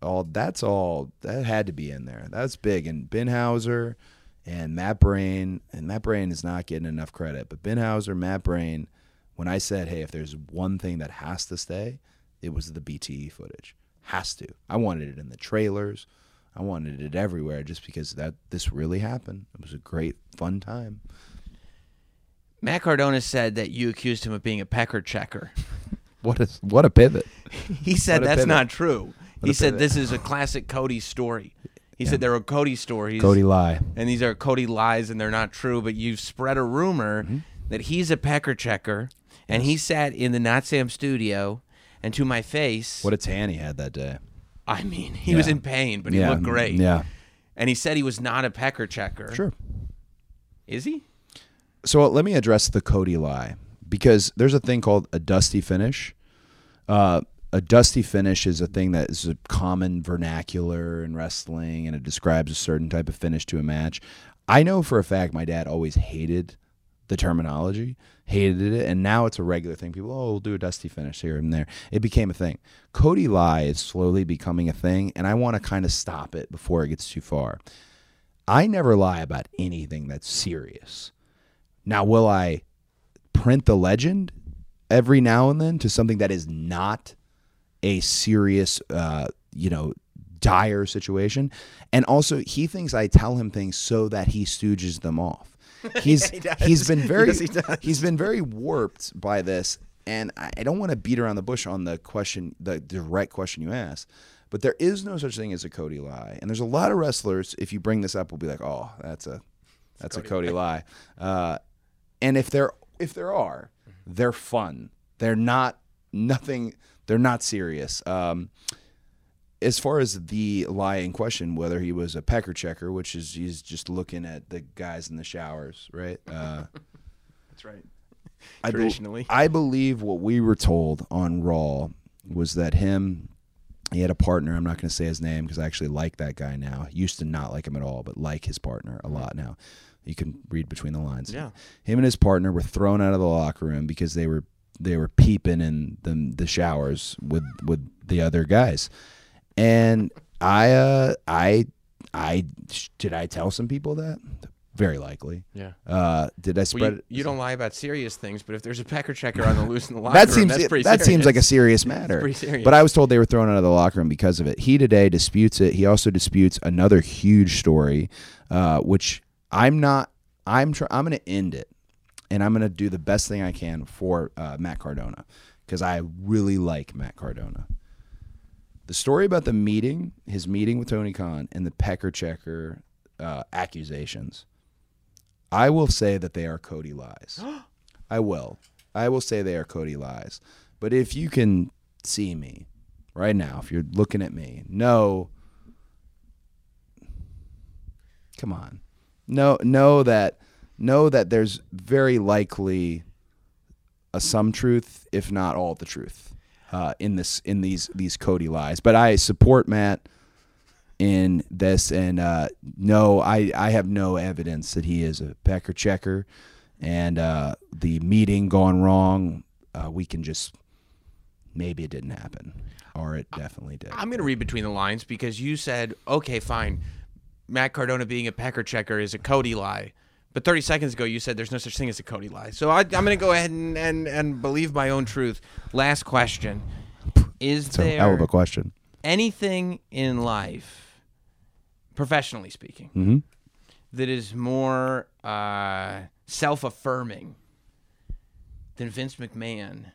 all that's all that had to be in there that's big and ben hauser and matt brain and matt brain is not getting enough credit but ben hauser matt brain when i said hey if there's one thing that has to stay it was the bte footage has to. I wanted it in the trailers. I wanted it everywhere just because that this really happened. It was a great fun time. Matt Cardona said that you accused him of being a pecker checker. What a what a pivot. He said What that's not true. He said this is a classic Cody story. He said there are Cody stories. Cody lie. and these are Cody lies and they're not true, but you've spread a rumor Mm-hmm. that he's a pecker checker and he sat in the Not Sam studio and to my face What a tan he had that day. I mean, he was in pain, but he yeah, looked great. Yeah. And he said he was not a pecker checker. Sure. Is he? So let me address the Cody lie because there's a thing called a dusty finish. Uh, a dusty finish is a thing that is a common vernacular in wrestling, and it describes a certain type of finish to a match. I know for a fact my dad always hated the terminology, hated it, and now it's a regular thing. People, oh, we'll do a dusty finish here and there. It became a thing. Cody lie is slowly becoming a thing, and I want to kind of stop it before it gets too far. I never lie about anything that's serious. Now, will I print the legend every now and then to something that is not a serious, uh, you know, dire situation? And also, he thinks I tell him things so that he stooges them off. He's he does. he's been very Yes, he he's been very warped by this, and I, don't want to beat around the bush on the question, the direct question you asked. But there is no such thing as a Cody lie, and there's a lot of wrestlers. If you bring this up, will be like, "Oh, that's a that's a Cody lie." Uh, and if there if there are, they're fun. They're not nothing. They're not serious. Um, as far as the lie in question, whether he was a pecker checker, which is he's just looking at the guys in the showers, right? Uh, That's right. I bel- Traditionally. I believe what we were told on Raw was that him, he had a partner. I'm not going to say his name because I actually like that guy now. Used to not like him at all, but like his partner a lot now. You can read between the lines. Yeah. Him and his partner were thrown out of the locker room because they were they were peeping in the the showers with with the other guys, and I uh I I did I tell some people that very likely. Yeah. Uh, did I Well, you, you don't lie about serious things, but if there's a pecker checker on the loose in the locker that room, seems that's pretty that seems like a serious. serious matter. pretty serious. But I was told they were thrown out of the locker room because of it. He today disputes it. He also disputes another huge story, uh, which I'm not. I'm tr- I'm going to end it, and I'm going to do the best thing I can for uh, Matt Cardona because I really like Matt Cardona. The story about the meeting, his meeting with Tony Khan, and the pecker checker uh, accusations. I will say that they are Cody lies. I will. I will say they are Cody lies. But if you can see me right now, if you're looking at me, no. Come on. No, know that know that there's very likely a some truth, if not all the truth, uh, in this in these these Cody lies. But I support Matt in this, and uh, no, I I have no evidence that he is a pecker checker, and uh, the meeting gone wrong. Uh, we can just maybe it didn't happen, or it definitely did. I'm to read between the lines because you said, okay, fine. Matt Cardona being a pecker checker is a Cody lie. But 30 seconds ago, you said there's no such thing as a Cody lie. So I, I'm going to go ahead and, and, and believe my own truth. Last question. Is It's a there hell of a question. anything in life, professionally speaking, Mm-hmm. that is more uh, self affirming than Vince McMahon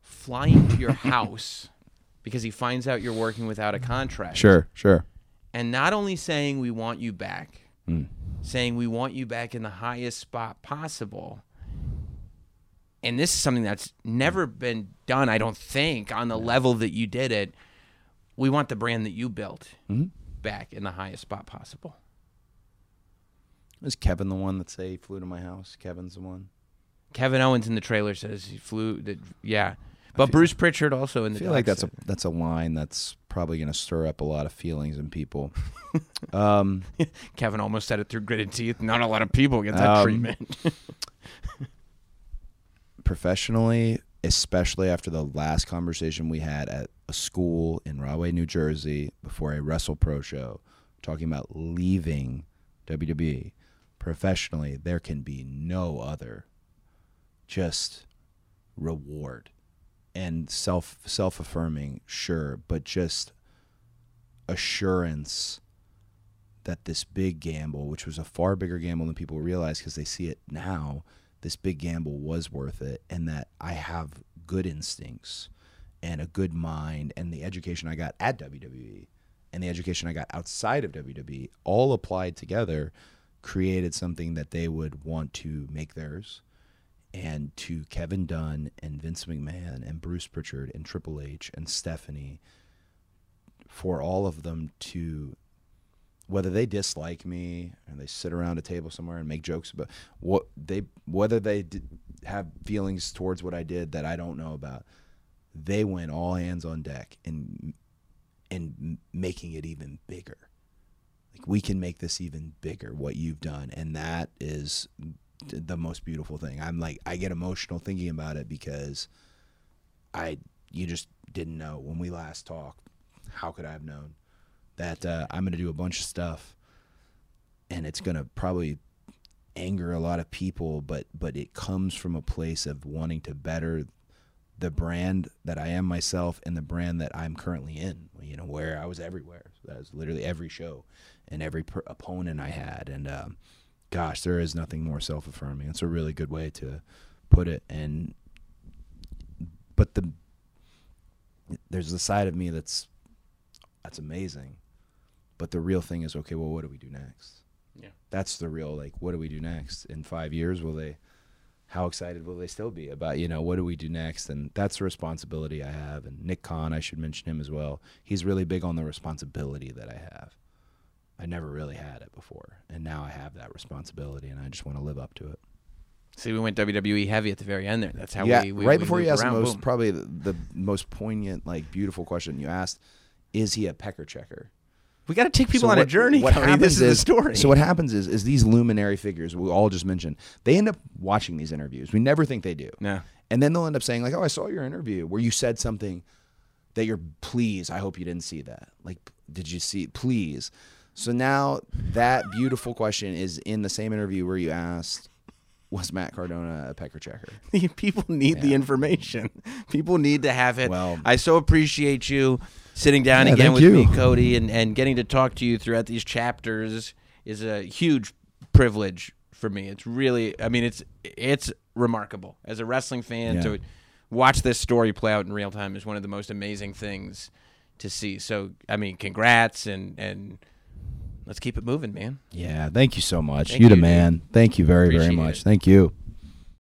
flying to your house because he finds out you're working without a contract? Sure, sure. And not only saying we want you back, Mm. Saying we want you back in the highest spot possible. And this is something that's never been done, I don't think, on the level that you did it. We want the brand that you built Mhm. back in the highest spot possible. Is Kevin the one that say he flew to my house? Kevin's the one. Kevin Owens in the trailer says he flew. That yeah, but Bruce Pritchard also in I the. feel like that's a that's a line that's probably going to stir up a lot of feelings in people. um, Kevin almost said it through gritted teeth. Not a lot of people get that Um, treatment. professionally, especially after the last conversation we had at a school in Rahway, New Jersey, before a Wrestle Pro show, talking about leaving WWE. Professionally, there can be no other just reward and self self affirming, sure, but just assurance that this big gamble, which was a far bigger gamble than people realize because they see it now, this big gamble was worth it, and that I have good instincts and a good mind, and the education I got at WWE and the education I got outside of WWE all applied together created something that they would want to make theirs. And to Kevin Dunn and Vince McMahon and Bruce Pritchard and Triple H and Stephanie, for all of them to whether they dislike me and they sit around a table somewhere and make jokes about what they whether they did have feelings towards what I did that I don't know about they went all hands on deck and in making it even bigger. Like we can make this even bigger what you've done and that is the most beautiful thing I'm like I get emotional thinking about it because I you just didn't know when we last talked how could I have known that uh, I'm going to do a bunch of stuff, and it's going to probably anger a lot of people, but but it comes from a place of wanting to better the brand that I am myself and the brand that I'm currently in. You know, where I was everywhere. So that was literally every show and every per- opponent I had, and um, gosh, there is nothing more self affirming. It's a really good way to put it. And but the there's a side of me that's that's amazing. But the real thing is, okay, well, what do we do next? Yeah. That's the real like, what do we do next? In five years, will they how excited will they still be about you know what do we do next? And that's the responsibility I have. And Nick Khan I should mention him as well. He's really big on the responsibility that I have. I never really had it before, and now I have that responsibility, and I just want to live up to it. See, we went WWE heavy at the very end there. That's how yeah, we, we right we before you asked the most Boom. probably the, the most poignant, like beautiful question you asked: Is he a pecker checker? We got to take people So on a journey. What happens This is, the story. So what happens is, is these luminary figures we all just mentioned, they end up watching these interviews. We never think they do. No. And then they'll end up saying like, "Oh, I saw your interview where you said something that you're please. I hope you didn't see that. Like, did you see? Please." So now that beautiful question is in the same interview where you asked, "Was Matt Cardona a pecker checker?" people need the information. People need to have it. Well- I so appreciate you sitting down Yeah, again with you. me, Cody, and, and getting to talk to you throughout these chapters is a huge privilege for me. It's really, I mean, it's it's remarkable as a wrestling fan Yeah. to watch this story play out in real time is one of the most amazing things to see. So, I mean, congrats and and let's keep it moving, man. Yeah. Thank you so much. Thank you the you, dude. man. Thank you very very much. it. Thank you.